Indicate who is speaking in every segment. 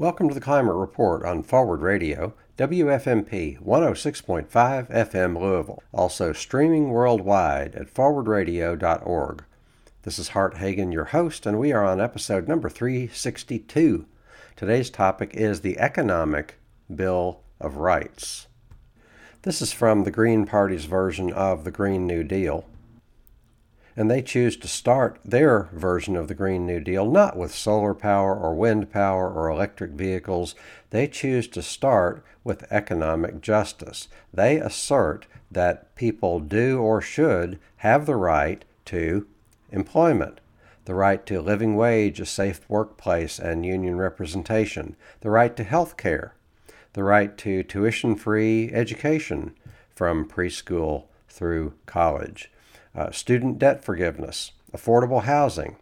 Speaker 1: Welcome to the Climate Report on Forward Radio, WFMP 106.5 FM Louisville, also streaming worldwide at forwardradio.org. This is Hart Hagen, your host, and we are on episode number 362. Today's topic is the Economic Bill of Rights. This is from the Green Party's version of the Green New Deal and they choose to start their version of the Green New Deal not with solar power or wind power or electric vehicles. They choose to start with economic justice. They assert that people do or should have the right to employment, the right to a living wage, a safe workplace, and union representation, the right to health care, the right to tuition free education from preschool through college uh, student debt forgiveness, affordable housing,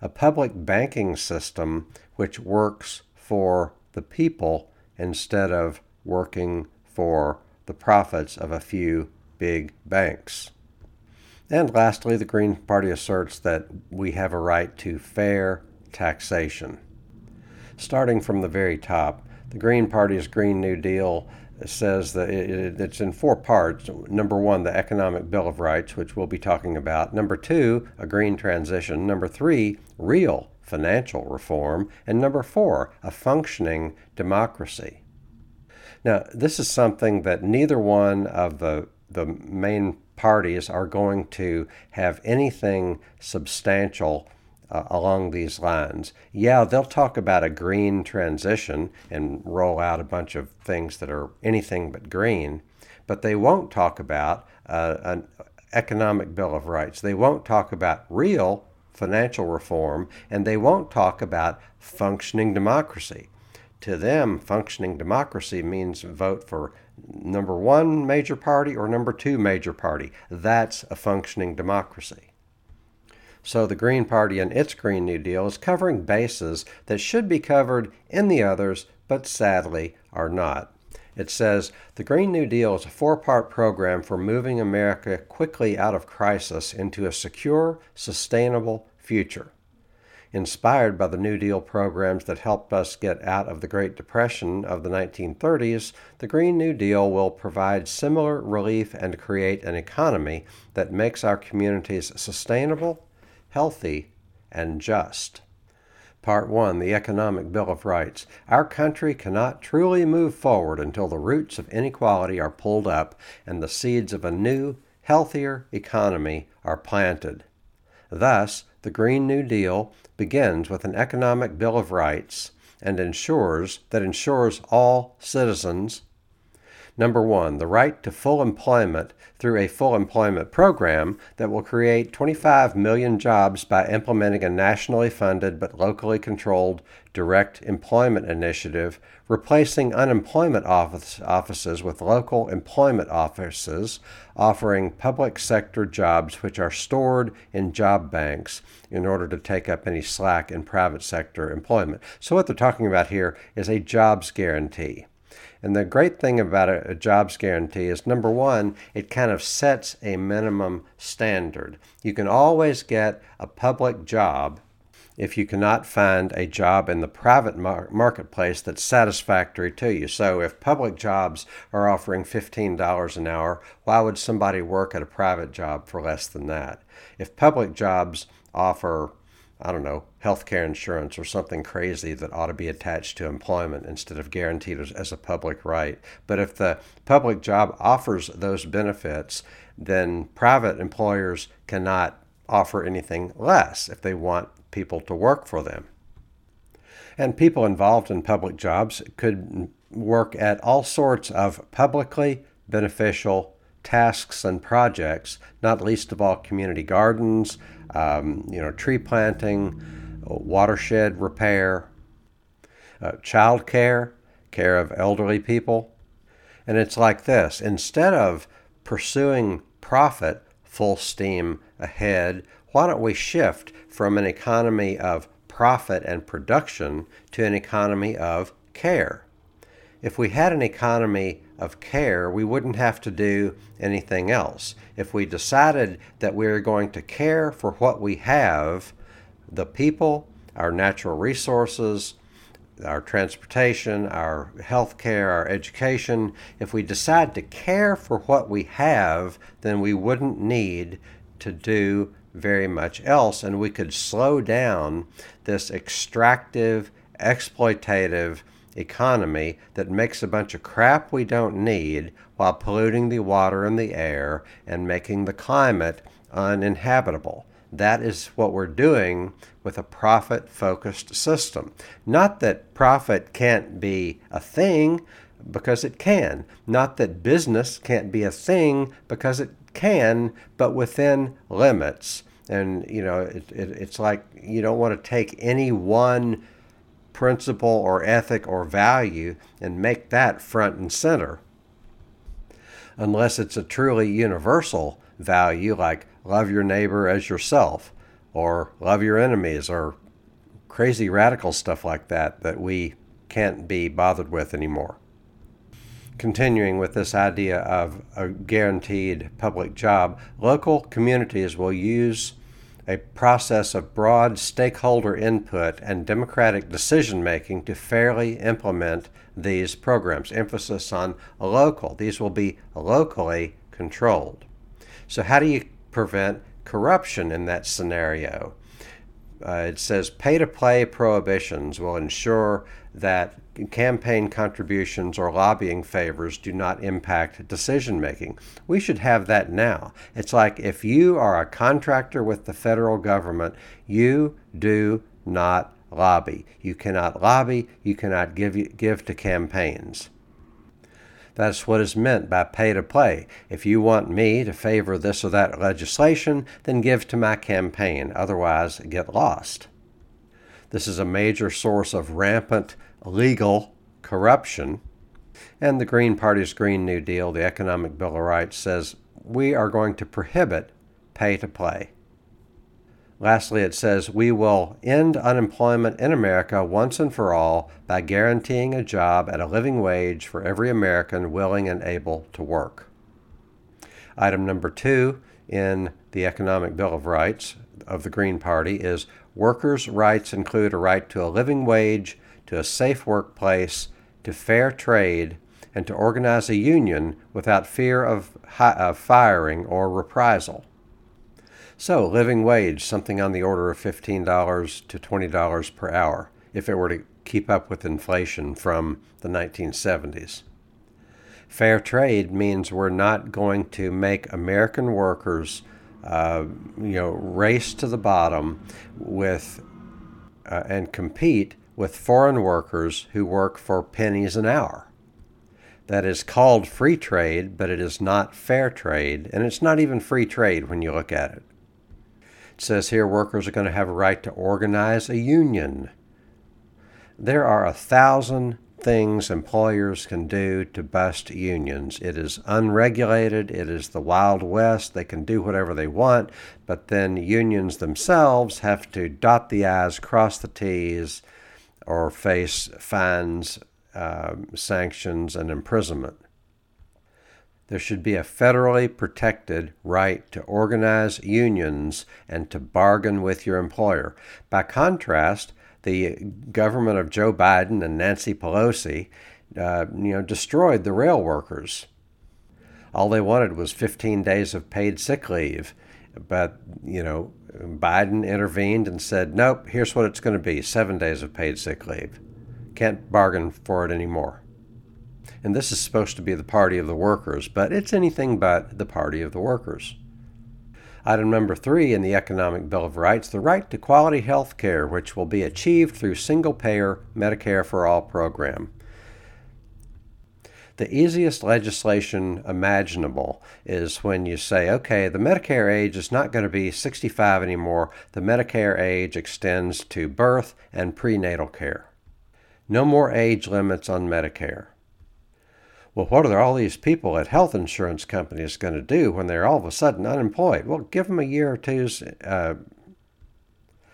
Speaker 1: a public banking system which works for the people instead of working for the profits of a few big banks. And lastly, the Green Party asserts that we have a right to fair taxation. Starting from the very top, the Green Party's Green New Deal says that it, it's in four parts. Number one, the Economic Bill of Rights, which we'll be talking about. Number two, a green transition. Number three, real financial reform. And number four, a functioning democracy. Now, this is something that neither one of the, the main parties are going to have anything substantial uh, along these lines. Yeah, they'll talk about a green transition and roll out a bunch of things that are anything but green, but they won't talk about uh, an economic bill of rights. They won't talk about real financial reform, and they won't talk about functioning democracy. To them, functioning democracy means vote for number one major party or number two major party. That's a functioning democracy. So the Green Party and its Green New Deal is covering bases that should be covered in the others, but sadly are not. It says the Green New Deal is a four part program for moving America quickly out of crisis into a secure, sustainable future. Inspired by the New Deal programs that helped us get out of the Great Depression of the 1930s, the Green New Deal will provide similar relief and create an economy that makes our communities sustainable healthy, and just. Part 1 The Economic Bill of Rights. Our country cannot truly move forward until the roots of inequality are pulled up and the seeds of a new, healthier economy are planted. Thus, the Green New Deal begins with an economic bill of rights and ensures that ensures all citizens Number one, the right to full employment through a full employment program that will create 25 million jobs by implementing a nationally funded but locally controlled direct employment initiative, replacing unemployment office, offices with local employment offices, offering public sector jobs which are stored in job banks in order to take up any slack in private sector employment. So, what they're talking about here is a jobs guarantee. And the great thing about a, a, jobs guarantee is number one, it kind of sets a minimum standard. You can always get a public job if you cannot find a job in the private mar- marketplace that's satisfactory to you. So, if public jobs are offering $15 an hour, why would somebody work at a private job for less than that? If public jobs offer I don't know, health care insurance or something crazy that ought to be attached to employment instead of guaranteed as, as, a public right. But if the public job offers those benefits, then private employers cannot offer anything less if they want people to work for them. And people involved in public jobs could work at all sorts of publicly beneficial tasks and projects, not least of all community gardens, um, you know, tree planting, watershed repair, uh, child care, care of elderly people. And it's like this instead of pursuing profit full steam ahead, why don't we shift from an economy of profit and production to an economy of care? If we had an economy of care, we wouldn't have to do anything else. If we decided that we are going to care for what we have, the people, our natural resources, our transportation, our health care, our education. If we decide to care for what we have, then we wouldn't need to do very much else, and we could slow down this extractive, exploitative economy that makes a bunch of crap we don't need while polluting the water and the air and making the climate uninhabitable. That is what we're doing with a profit focused system. Not that profit can't be a thing, because it can. Not that business can't be a thing, because it can, but within limits. And, you know, it, it, it's like you don't want to take any one principle or ethic or value and make that front and center. Unless it's a truly universal value like love your neighbor as yourself, or love your enemies, or crazy radical stuff like that that we can't be bothered with anymore. Continuing with this idea of a guaranteed public job, local communities will use a process of broad stakeholder input and democratic decision making to fairly implement these programs. Emphasis on local. These will be locally controlled. So, how do you prevent corruption in that scenario. Uh, it says pay to play prohibitions will ensure that campaign contributions or lobbying favors do not impact decision making. We should have that now. It's like if you are a contractor with the federal government, you do not lobby. You cannot lobby, you cannot give, give to campaigns. That's what is meant by pay to play. If you want me to favor this or that legislation, then give to my campaign, otherwise, get lost. This is a major source of rampant legal corruption. And the Green Party's Green New Deal, the Economic Bill of Rights, says we are going to prohibit pay to play. Lastly, it says, We will end unemployment in America once and for all by guaranteeing a job at a living wage for every American willing and able to work. Item number two in the Economic Bill of Rights of the Green Party is workers' rights include a right to a living wage, to a safe workplace, to fair trade, and to organize a union without fear of, hi- of firing or reprisal. So, living wage, something on the order of $15 to $20 per hour, if it were to keep up with inflation from the 1970s. Fair trade means we're not going to make American workers, uh, you know, race to the bottom with uh, and compete with foreign workers who work for pennies an hour. That is called free trade, but it is not fair trade, and it's not even free trade when you look at it. It says here workers are going to have a right to organize a union. There are a thousand things employers can do to bust unions. It is unregulated, it is the Wild West. They can do whatever they want, but then unions themselves have to dot the I's, cross the T's, or face fines, uh, sanctions, and imprisonment. There should be a federally protected right to organize unions and to bargain with your employer. By contrast, the government of Joe Biden and Nancy Pelosi, uh, you know, destroyed the rail workers. All they wanted was 15 days of paid sick leave, but you know, Biden intervened and said, "Nope, here's what it's going to be: seven days of paid sick leave. Can't bargain for it anymore." and this is supposed to be the party of the workers, but it's anything but the party of the workers. Item number three in the Economic Bill of Rights the right to quality health care, which will be achieved through single payer Medicare for All program. The easiest legislation imaginable is when you say, okay, the Medicare age is not going to be 65 anymore. The Medicare age extends to birth and prenatal care. No more age limits on Medicare well, what are all these people at health insurance companies going to do when they're all of a sudden unemployed? Well, give them a year or two's uh,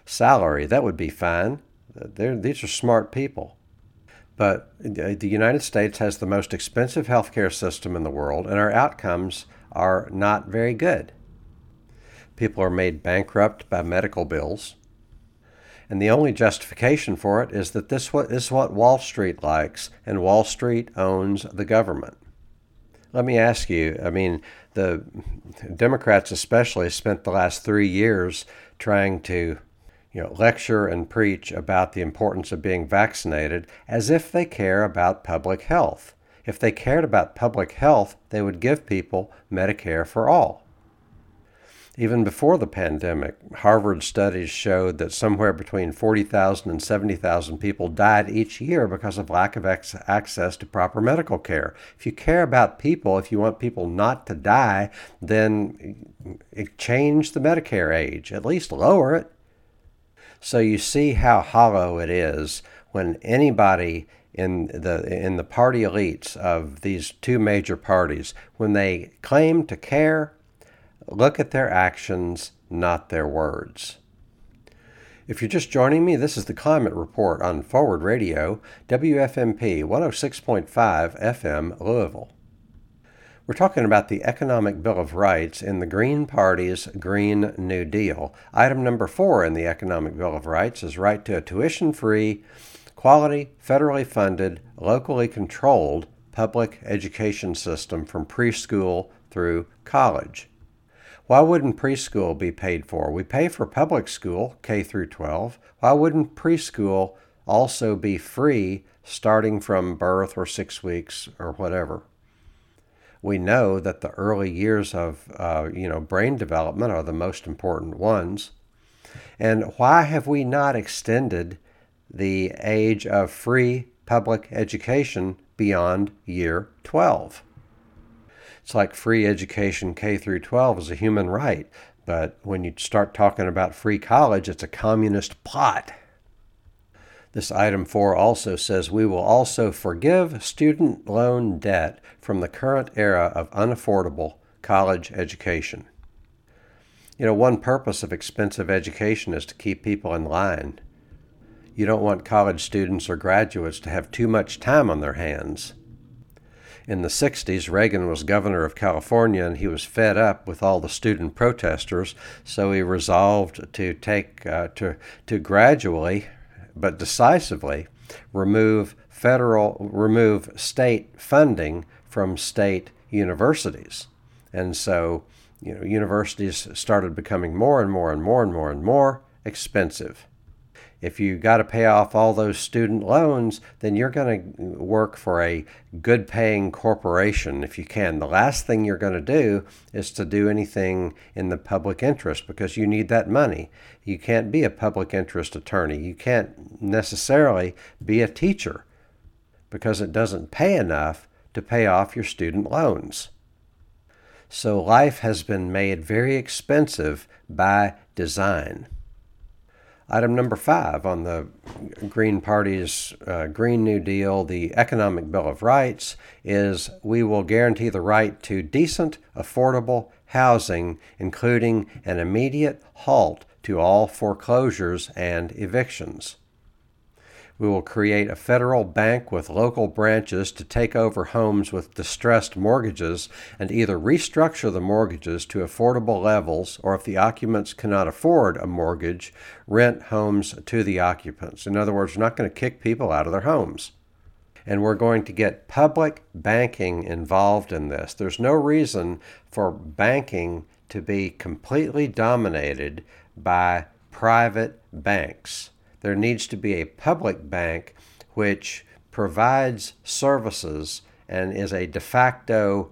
Speaker 1: salary. That would be fine. They're, these are smart people. But the United States has the most expensive healthcare system in the world, and our outcomes are not very good. People are made bankrupt by medical bills. And the only justification for it is that this is what Wall Street likes, and Wall Street owns the government. Let me ask you I mean, the Democrats especially spent the last three years trying to you know, lecture and preach about the importance of being vaccinated as if they care about public health. If they cared about public health, they would give people Medicare for all. Even before the pandemic, Harvard studies showed that somewhere between 40,000 and 70,000 people died each year because of lack of ex- access to proper medical care. If you care about people, if you want people not to die, then change the Medicare age, at least lower it. So you see how hollow it is when anybody in the in the party elites of these two major parties when they claim to care Look at their actions, not their words. If you're just joining me, this is the Climate Report on Forward Radio, WFMP 106.5 FM, Louisville. We're talking about the Economic Bill of Rights in the Green Party's Green New Deal. Item number four in the Economic Bill of Rights is right to a tuition free, quality, federally funded, locally controlled public education system from preschool through college. Why wouldn't preschool be paid for? We pay for public school, K through 12. Why wouldn't preschool also be free starting from birth or six weeks or whatever? We know that the early years of uh, you know brain development are the most important ones. And why have we not extended the age of free public education beyond year 12? It's like free education K through 12 is a human right, but when you start talking about free college, it's a communist plot. This item 4 also says we will also forgive student loan debt from the current era of unaffordable college education. You know, one purpose of expensive education is to keep people in line. You don't want college students or graduates to have too much time on their hands. In the 60s, Reagan was governor of California and he was fed up with all the student protesters, so he resolved to take uh, to to gradually but decisively remove federal remove state funding from state universities. And so, you know, universities started becoming more and more and more and more and more expensive if you got to pay off all those student loans, then you're going to work for a good paying corporation if you can. The last thing you're going to do is to do anything in the public interest because you need that money. You can't be a public interest attorney. You can't necessarily be a teacher because it doesn't pay enough to pay off your student loans. So life has been made very expensive by design. Item number five on the Green Party's uh, Green New Deal, the Economic Bill of Rights, is we will guarantee the right to decent, affordable housing, including an immediate halt to all foreclosures and evictions. We will create a federal bank with local branches to take over homes with distressed mortgages and either restructure the mortgages to affordable levels or, if the occupants cannot afford a mortgage, rent homes to the occupants. In other words, we're not going to kick people out of their homes. And we're going to get public banking involved in this. There's no reason for banking to be completely dominated by private banks there needs to be a public bank which provides services and is a de facto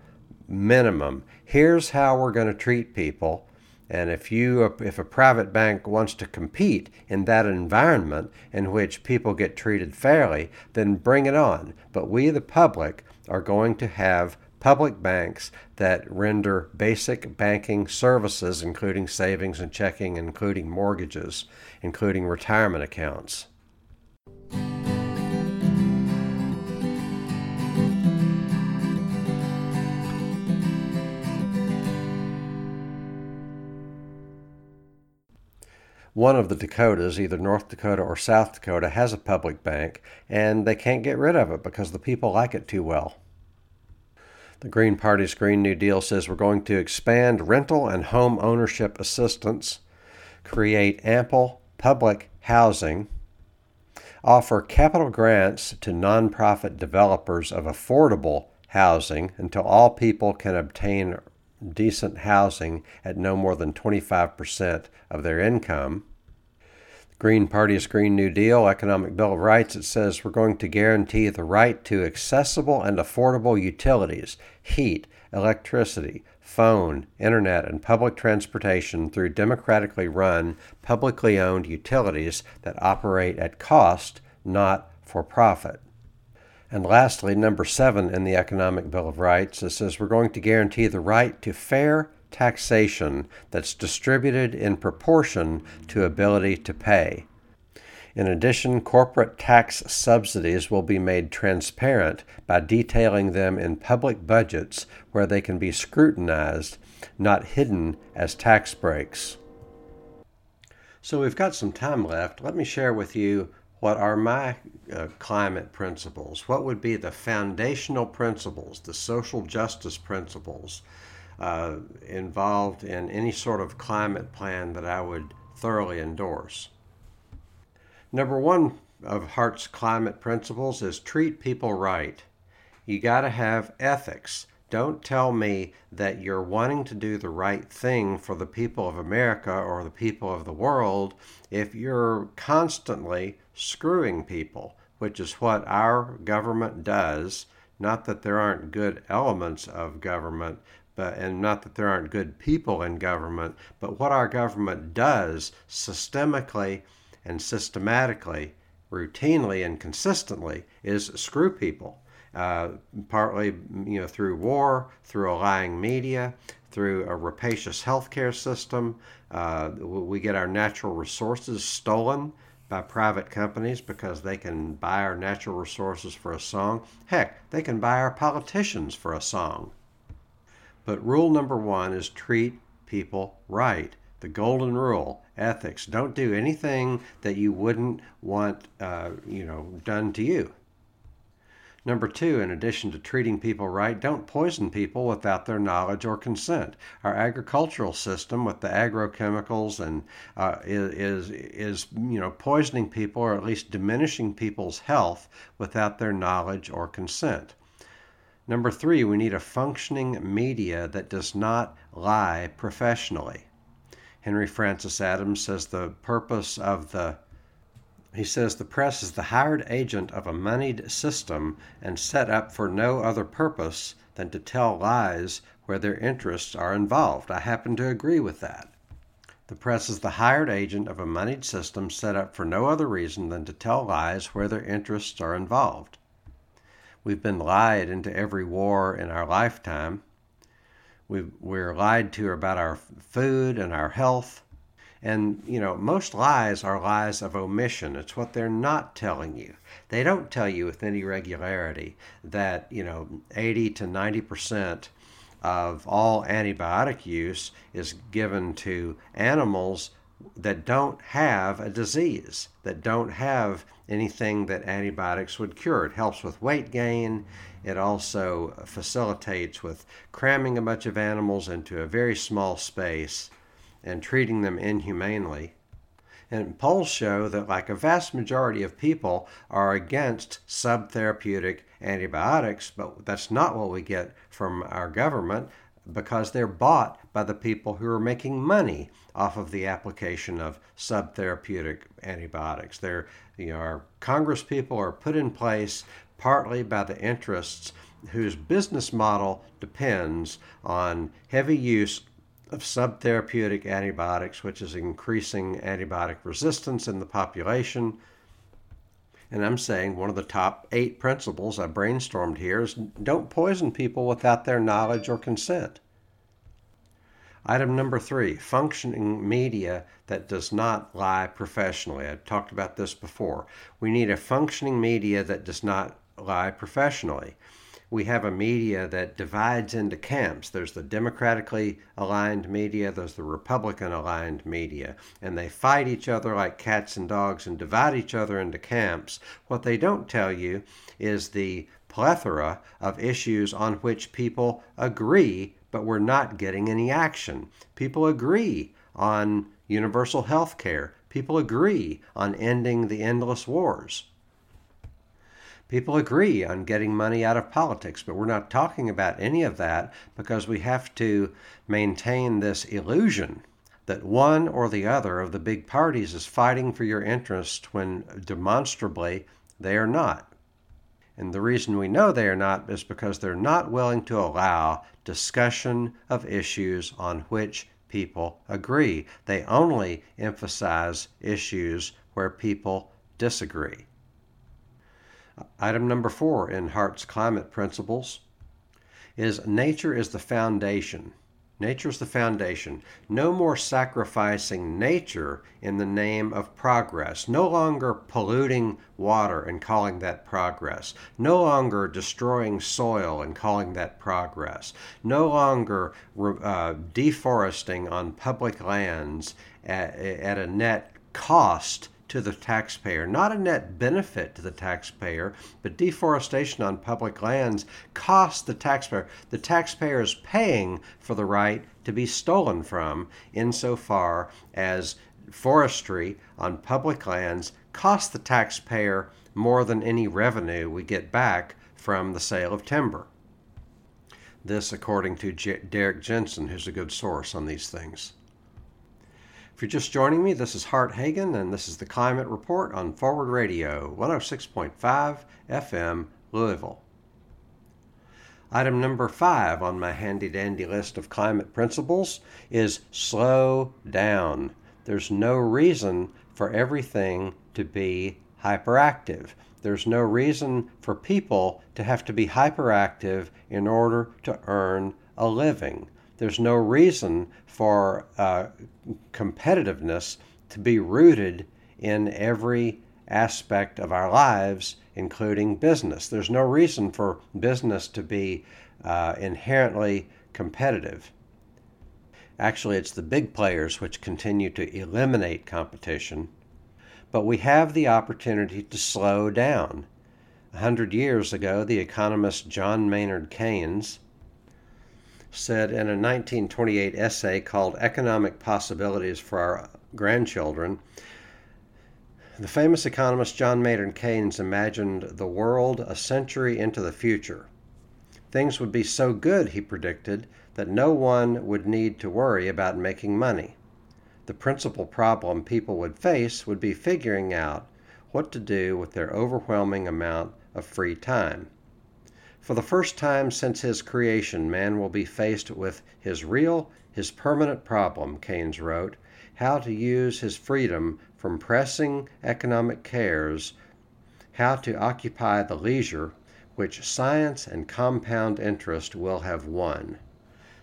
Speaker 1: minimum. Here's how we're going to treat people. And if you if a private bank wants to compete in that environment in which people get treated fairly, then bring it on. But we the public are going to have public banks that render basic banking services, including savings and checking, including mortgages, including retirement accounts. one of the Dakotas, either North Dakota or South Dakota, has a public bank, and they can't get rid of it because the people like it too well. The Green Party's Green New Deal says we're going to expand rental and home ownership assistance, create ample public housing, offer capital grants to nonprofit developers of affordable housing until all people can obtain decent housing at no more than 25% of their income. Green Party's Green New Deal, Economic Bill of Rights, it says we're going to guarantee the right to accessible and affordable utilities, heat, electricity, phone, internet, and public transportation through democratically run, publicly owned utilities that operate at cost, not for profit. And lastly, number seven in the Economic Bill of Rights, it says we're going to guarantee the right to fair taxation that's distributed in proportion to ability to pay. In addition, corporate tax subsidies will be made transparent by detailing them in public budgets where they can be scrutinized, not hidden as tax breaks. So we've got some time left. Let me share with you what are my uh, climate principles. What would be the foundational principles, the social justice principles uh, involved in any sort of climate plan that I would thoroughly endorse. Number one of Hart's climate principles is treat people right. You got to have ethics. Don't tell me that you're wanting to do the right thing for the people of America or the people of the world if you're constantly screwing people, which is what our government does. Not that there aren't good elements of government, but and not that there aren't good people in government, but what our government does systemically and systematically, routinely and consistently is screw people. Uh, partly, you know, through war, through a lying media, through a rapacious healthcare system. Uh, we get our natural resources stolen by private companies because they can buy our natural resources for a song. Heck, they can buy our politicians for a song. But rule number one is treat people right. The golden rule, ethics. Don't do anything that you wouldn't want, uh, you know, done to you. Number two, in addition to treating people right, don't poison people without their knowledge or consent. Our agricultural system, with the agrochemicals, and uh, is is you know poisoning people or at least diminishing people's health without their knowledge or consent. Number three, we need a functioning media that does not lie professionally. Henry Francis Adams says the purpose of the he says the press is the hired agent of a moneyed system and set up for no other purpose than to tell lies where their interests are involved. I happen to agree with that. The press is the hired agent of a moneyed system set up for no other reason than to tell lies where their interests are involved. We've been lied into every war in our lifetime. we we're lied to about our food and our health. And, you know, most lies are lies of omission. It's what they're not telling you. They don't tell you with any regularity that, you know, 80 to 90% of all antibiotic use is given to animals that don't have a disease, that don't have anything that antibiotics would cure. It helps with weight gain. It also facilitates with cramming a bunch of animals into a very small space and treating them inhumanely. And polls show that, like a vast majority of people, are against subtherapeutic antibiotics, but that's not what we get from our government because they're bought by the people who are making money off of the application of subtherapeutic antibiotics. They're, you know, our Congress people are put in place partly by the interests whose business model depends on heavy use of subtherapeutic antibiotics, which is increasing antibiotic resistance in the population. And I'm saying one of the top eight principles I brainstormed here is don't poison people without their knowledge or consent. Item number three functioning media that does not lie professionally. I've talked about this before. We need a functioning media that does not lie professionally we have a media that divides into camps. There's the Democratically aligned media, there's the Republican aligned media, and they fight each other like cats and dogs and divide each other into camps. What they don't tell you is the plethora of issues on which people agree, but we're not getting any action. People agree on universal health care People agree on ending the endless wars. People agree on getting money out of politics, but we're not talking about any of that because we have to maintain this illusion that one or the other of the big parties is fighting for your interest when demonstrably they are not. And the reason we know they are not is because they're not willing to allow discussion of issues on which people agree. They only emphasize issues where people disagree. Item number four in Hart's climate principles is nature is the foundation. Nature is the foundation. No more sacrificing nature in the name of progress. No longer polluting water and calling that progress. No longer destroying soil and calling that progress. No longer uh, deforesting on public lands at, at a net cost to the taxpayer, not a net benefit to the taxpayer, but deforestation on public lands costs the taxpayer. The taxpayer is paying for the right to be stolen from, insofar as forestry on public lands costs the taxpayer more than any revenue we get back from the sale of timber. This, according to J- Derrick Jensen, who's a good source on these things. If you're just joining me, this is Hart Hagen, and this is the Climate Report on Forward Radio, 106.5 FM, Louisville. Item number five on my handy dandy list of climate principles is slow down. There's no reason for everything to be hyperactive. There's no reason for people to have to be hyperactive in order to earn a living. There's no reason for uh, competitiveness to be rooted in every aspect of our lives, including business. There's no reason for business to be uh, inherently competitive. Actually, it's the big players which continue to eliminate competition, but we have the opportunity to slow down. A hundred years ago, the economist John Maynard Keynes said in a 1928 essay called Economic Possibilities for Our Grandchildren. The famous economist John Maynard Keynes imagined the world a century into the future. Things would be so good, he predicted, that no one would need to worry about making money. The principal problem people would face would be figuring out what to do with their overwhelming amount of free time. For the first time since his creation, man will be faced with his real, his permanent problem, Keynes wrote how to use his freedom from pressing economic cares, how to occupy the leisure which science and compound interest will have won.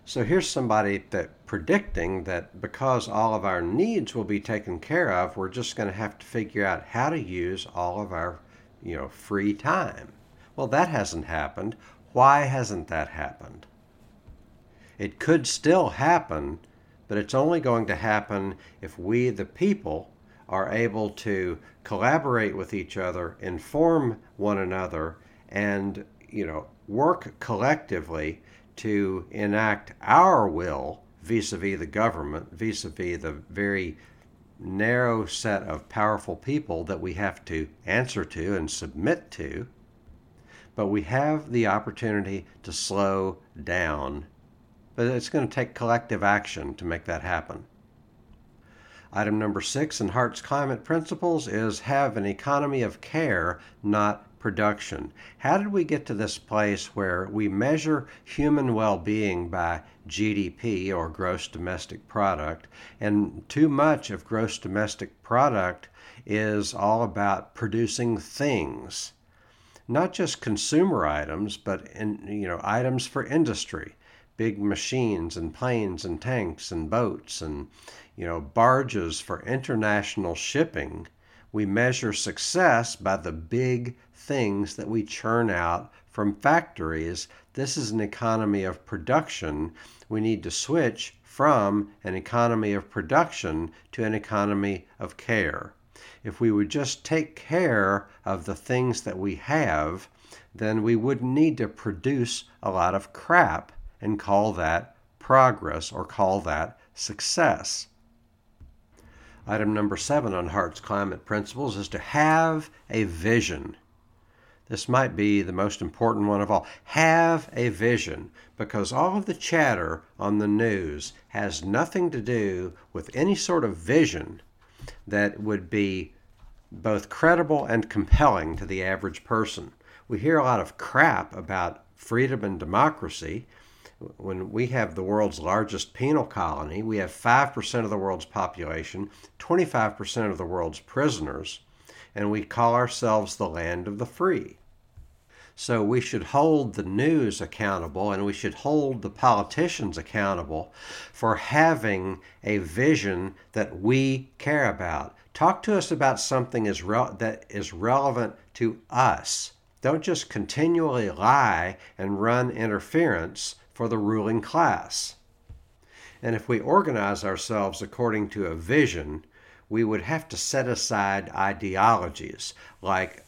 Speaker 1: So here's somebody that predicting that because all of our needs will be taken care of, we're just going to have to figure out how to use all of our, you know, free time. Well, that hasn't happened. Why hasn't that happened? It could still happen, but it's only going to happen if we, the people, are able to collaborate with each other, inform one another, and you know work collectively to enact our will vis-a-vis the government, vis-a-vis the very narrow set of powerful people that we have to answer to and submit to but we have the opportunity to slow down. But it's going to take collective action to make that happen. Item number six in Hart's climate principles is have an economy of care, not production. How did we get to this place where we measure human well being by GDP or gross domestic product, and too much of gross domestic product is all about producing things? Not just consumer items, but in, you know items for industry, big machines and planes and tanks and boats and you know barges for international shipping. We measure success by the big things that we churn out from factories. This is an economy of production. We need to switch from an economy of production to an economy of care if we would just take care of the things that we have, then we wouldn't need to produce a lot of crap and call that progress or call that success. Item number seven on Hart's climate principles is to have a vision. This might be the most important one of all. Have a vision because all of the chatter on the news has nothing to do with any sort of vision that would be both credible and compelling to the average person. We hear a lot of crap about freedom and democracy, when we have the world's largest penal colony, we have 5% of the world's population, 25% of the world's prisoners, and we call ourselves the land of the free. So we should hold the news accountable and we should hold the politicians accountable for having a vision that we care about. Talk to us about something is that is relevant to us. Don't just continually lie and run interference for the ruling class. And if we organize ourselves according to a vision, we would have to set aside ideologies like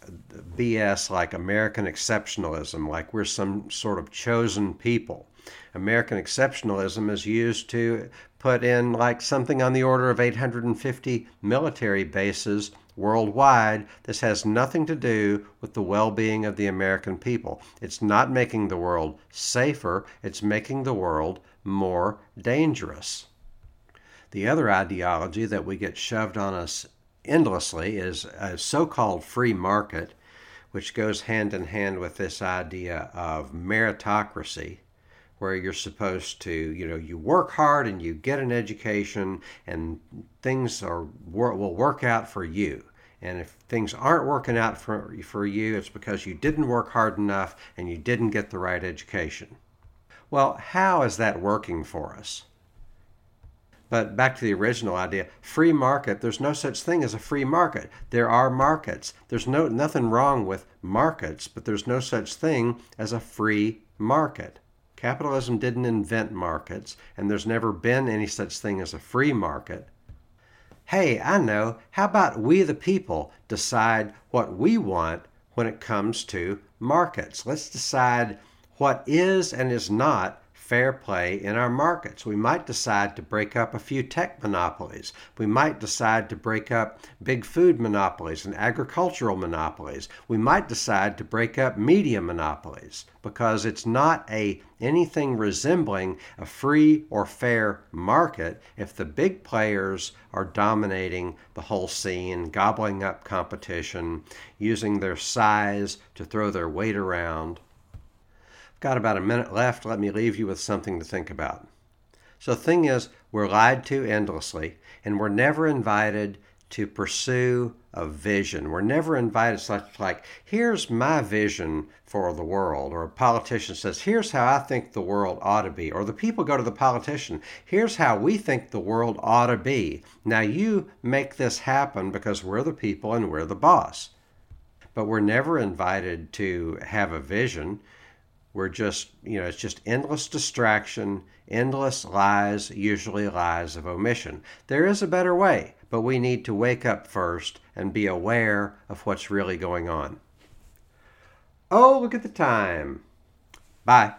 Speaker 1: BS, like American exceptionalism, like we're some sort of chosen people. American exceptionalism is used to put in like something on the order of 850 military bases worldwide. This has nothing to do with the well being of the American people. It's not making the world safer, it's making the world more dangerous. The other ideology that we get shoved on us endlessly is a so called free market, which goes hand in hand with this idea of meritocracy where you're supposed to, you know, you work hard and you get an education and things are will work out for you. And if things aren't working out for, for you, it's because you didn't work hard enough and you didn't get the right education. Well, how is that working for us? But back to the original idea, free market, there's no such thing as a free market. There are markets. There's no nothing wrong with markets, but there's no such thing as a free market. Capitalism didn't invent markets, and there's never been any such thing as a free market. Hey, I know, how about we the people decide what we want when it comes to markets? Let's decide what is and is not fair play in our markets. We might decide to break up a few tech monopolies. We might decide to break up big food monopolies and agricultural monopolies. We might decide to break up media monopolies because it's not a anything resembling a free or fair market if the big players are dominating the whole scene, gobbling up competition, using their size to throw their weight around. Got about a minute left. Let me leave you with something to think about. So, the thing is, we're lied to endlessly, and we're never invited to pursue a vision. We're never invited such like, here's my vision for the world, or a politician says, here's how I think the world ought to be, or the people go to the politician, here's how we think the world ought to be. Now you make this happen because we're the people and we're the boss. But we're never invited to have a vision. We're just, you know, it's just endless distraction, endless lies, usually lies of omission. There is a better way, but we need to wake up first and be aware of what's really going on. Oh, look at the time. Bye.